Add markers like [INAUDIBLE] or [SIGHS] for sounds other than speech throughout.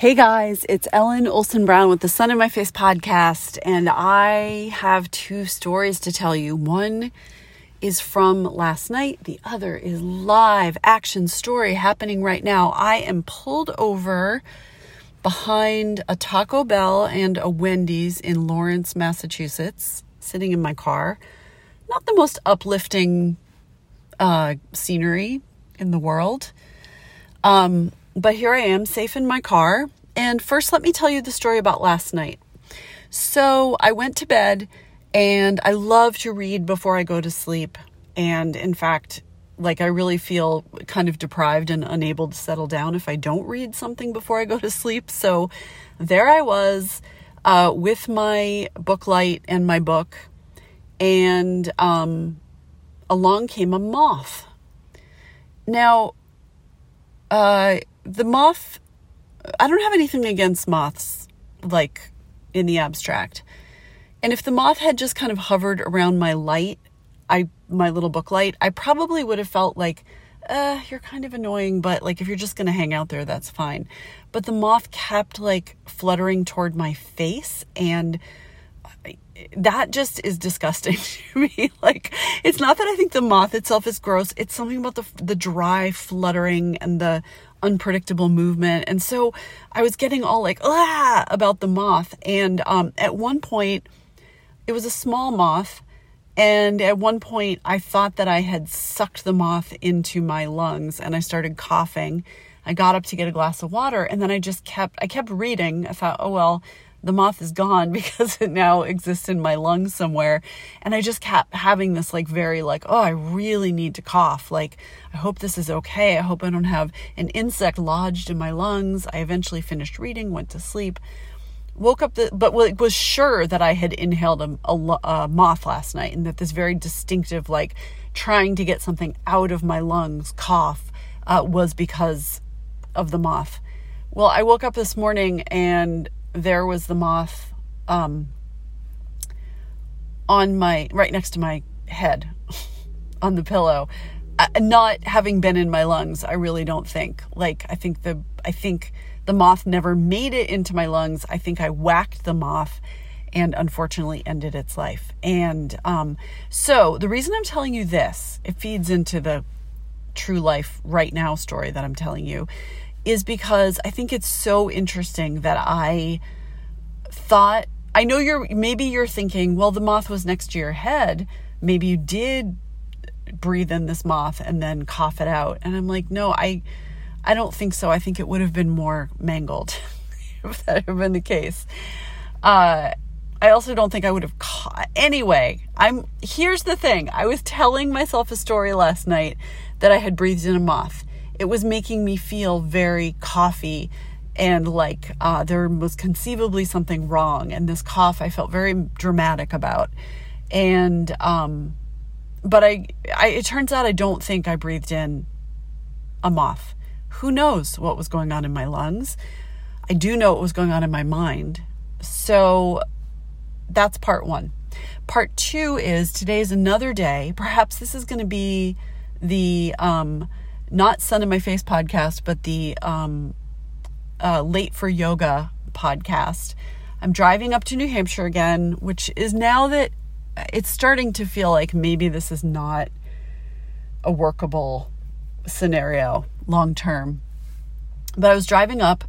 Hey guys, it's Ellen Olson Brown with the Sun in My Face podcast, and I have two stories to tell you. One is from last night, the other is live action story happening right now. I am pulled over behind a Taco Bell and a Wendy's in Lawrence, Massachusetts, sitting in my car. Not the most uplifting uh, scenery in the world. Um, but here I am, safe in my car. And first, let me tell you the story about last night. So, I went to bed and I love to read before I go to sleep. And in fact, like I really feel kind of deprived and unable to settle down if I don't read something before I go to sleep. So, there I was uh, with my book light and my book, and um, along came a moth. Now, uh, the moth, I don't have anything against moths, like in the abstract. And if the moth had just kind of hovered around my light, I my little book light, I probably would have felt like, uh, you're kind of annoying, but like if you're just gonna hang out there, that's fine. But the moth kept like fluttering toward my face and that just is disgusting [LAUGHS] to me. Like, it's not that I think the moth itself is gross. It's something about the the dry fluttering and the unpredictable movement. And so I was getting all like ah about the moth. And um, at one point, it was a small moth. And at one point, I thought that I had sucked the moth into my lungs, and I started coughing. I got up to get a glass of water, and then I just kept I kept reading. I thought, oh well the moth is gone [LAUGHS] because it now exists in my lungs somewhere. And I just kept having this like very like, oh, I really need to cough. Like, I hope this is okay. I hope I don't have an insect lodged in my lungs. I eventually finished reading, went to sleep, woke up, the, but was sure that I had inhaled a, a, a moth last night and that this very distinctive, like trying to get something out of my lungs cough uh, was because of the moth. Well, I woke up this morning and there was the moth um, on my right next to my head [LAUGHS] on the pillow. Not having been in my lungs i really don't think. Like i think the i think the moth never made it into my lungs. I think i whacked the moth and unfortunately ended its life. And um, so the reason i'm telling you this it feeds into the true life right now story that i'm telling you is because I think it's so interesting that I thought I know you're maybe you're thinking, well, the moth was next to your head. Maybe you did breathe in this moth and then cough it out. And I'm like, no, I I don't think so. I think it would have been more mangled [LAUGHS] if that had been the case. Uh I also don't think I would have caught anyway. I'm here's the thing. I was telling myself a story last night that I had breathed in a moth it was making me feel very coffee and like uh, there was conceivably something wrong. And this cough I felt very dramatic about. And, um, but I, I, it turns out I don't think I breathed in a moth. Who knows what was going on in my lungs? I do know what was going on in my mind. So that's part one. Part two is today is another day. Perhaps this is going to be the um, not Sun in My Face podcast, but the um, uh, Late for Yoga podcast. I'm driving up to New Hampshire again, which is now that it's starting to feel like maybe this is not a workable scenario long term. But I was driving up,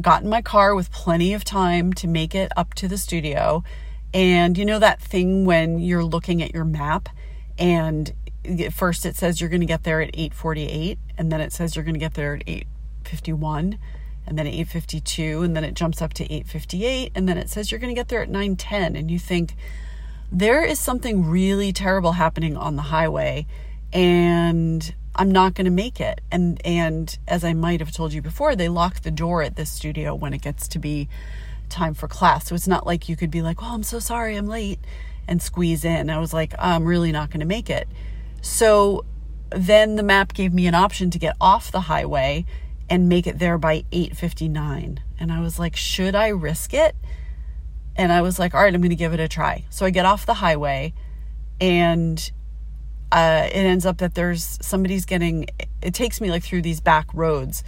got in my car with plenty of time to make it up to the studio. And you know that thing when you're looking at your map and first it says you're going to get there at 8:48 and then it says you're going to get there at 8:51 and then at 8:52 and then it jumps up to 8:58 and then it says you're going to get there at 9:10 and you think there is something really terrible happening on the highway and I'm not going to make it. And and as I might have told you before, they lock the door at this studio when it gets to be time for class. So it's not like you could be like, "Well, I'm so sorry, I'm late." and squeeze in. I was like, I'm really not going to make it. So then the map gave me an option to get off the highway and make it there by 8:59. And I was like, should I risk it? And I was like, all right, I'm going to give it a try. So I get off the highway and uh, it ends up that there's somebody's getting it takes me like through these back roads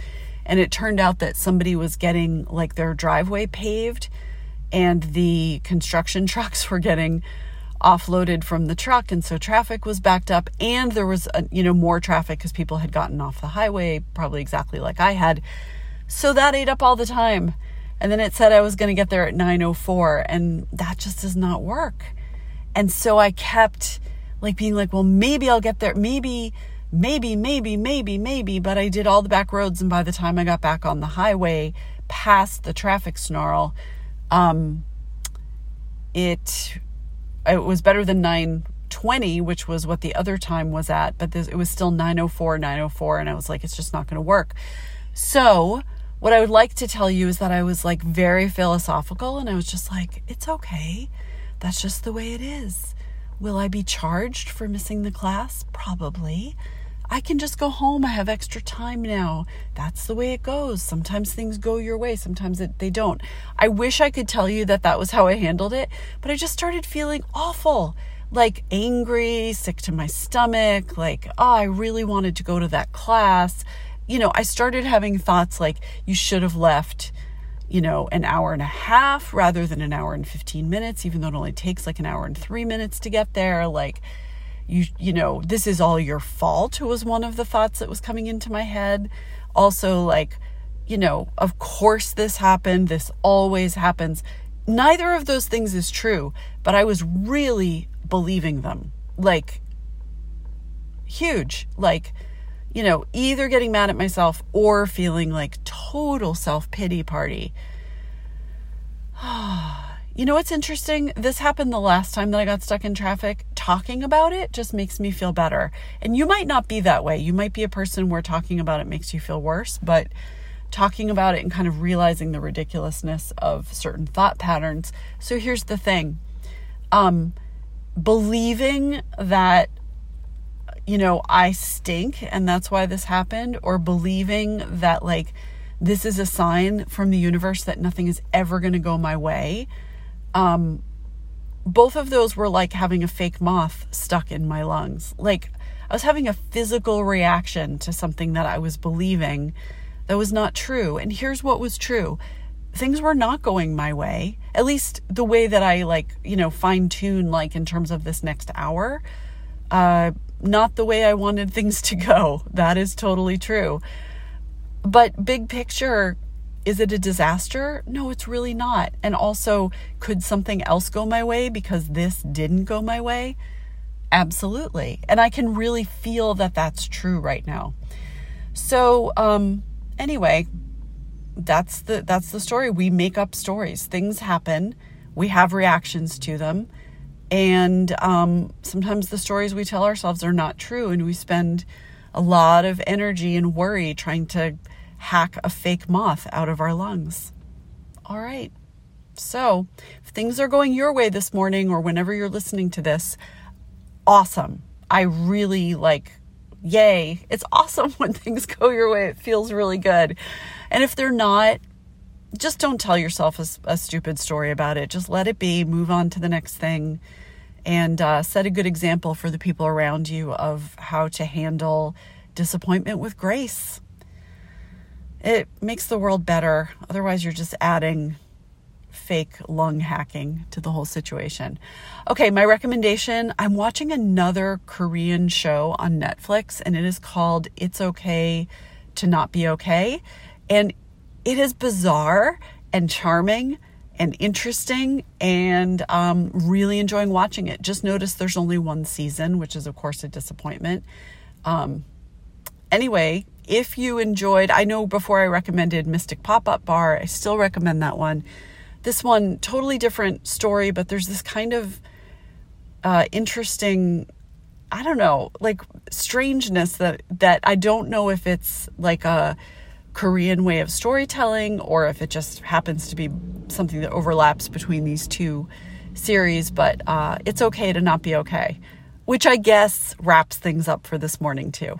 And it turned out that somebody was getting like their driveway paved and the construction [LAUGHS] trucks were getting offloaded from the truck and so traffic was backed up and there was a, you know more traffic because people had gotten off the highway probably exactly like I had. So that ate up all the time. And then it said I was going to get there at 904 and that just does not work. And so I kept like being like well maybe I'll get there maybe maybe maybe maybe maybe but I did all the back roads and by the time I got back on the highway past the traffic snarl um it it was better than 920 which was what the other time was at but this, it was still 904 904 and i was like it's just not going to work. So what i would like to tell you is that i was like very philosophical and i was just like it's okay. That's just the way it is. Will i be charged for missing the class? Probably I can just go home. I have extra time now. That's the way it goes. Sometimes things go your way, sometimes it, they don't. I wish I could tell you that that was how I handled it, but I just started feeling awful like angry, sick to my stomach, like, oh, I really wanted to go to that class. You know, I started having thoughts like, you should have left, you know, an hour and a half rather than an hour and 15 minutes, even though it only takes like an hour and three minutes to get there. Like, you you know this is all your fault was one of the thoughts that was coming into my head. Also like you know of course this happened this always happens. Neither of those things is true but i was really believing them. Like huge. Like you know either getting mad at myself or feeling like total self-pity party [SIGHS] ah. You know what's interesting? This happened the last time that I got stuck in traffic. Talking about it just makes me feel better. And you might not be that way. You might be a person where talking about it makes you feel worse, but talking about it and kind of realizing the ridiculousness of certain thought patterns. So here's the thing. Um believing that you know, I stink and that's why this happened or believing that like this is a sign from the universe that nothing is ever going to go my way um, both of those were like having a fake moth stuck in my lungs. Like I was having a physical reaction to something that I was believing that was not true. And here's what was true things were not going my way, at least the way that I like, you know, fine tune, like in terms of this next hour. Uh, not the way I wanted things to go. [LAUGHS] That is totally true. But big picture, is it a disaster? No, it's really not. And also, could something else go my way because this didn't go my way? Absolutely. And I can really feel that that's true right now. So, um, anyway, that's the that's the story. We make up stories. Things happen. We have reactions to them, and um, sometimes the stories we tell ourselves are not true, and we spend a lot of energy and worry trying to hack a fake moth out of our lungs. All right. So, if things are going your way this morning or whenever you're listening to this, awesome. I really like, yay. It's awesome [LAUGHS] when things go your way. It feels really good. And if they're not, just don't tell yourself a, a stupid story about it. Just let it be, move on to the next thing, and uh, set a good example for the people around you of how to handle disappointment with grace it makes the world better. Otherwise, you're just adding fake lung hacking to the whole situation. Okay, my recommendation I'm watching another Korean show on Netflix, and it is called It's Okay to Not Be Okay. And it is bizarre and charming and interesting and um, really enjoying watching it. Just notice there's only one season, which is, of course, a disappointment. Um, anyway, if you enjoyed, I know before I recommended Mystic Pop Up Bar, I still recommend that one. This one, totally different story, but there's this kind of uh, interesting, I don't know, like strangeness that that I don't know if it's like a Korean way of storytelling or if it just happens to be something that overlaps between these two series. But uh, it's okay to not be okay, which I guess wraps things up for this morning too.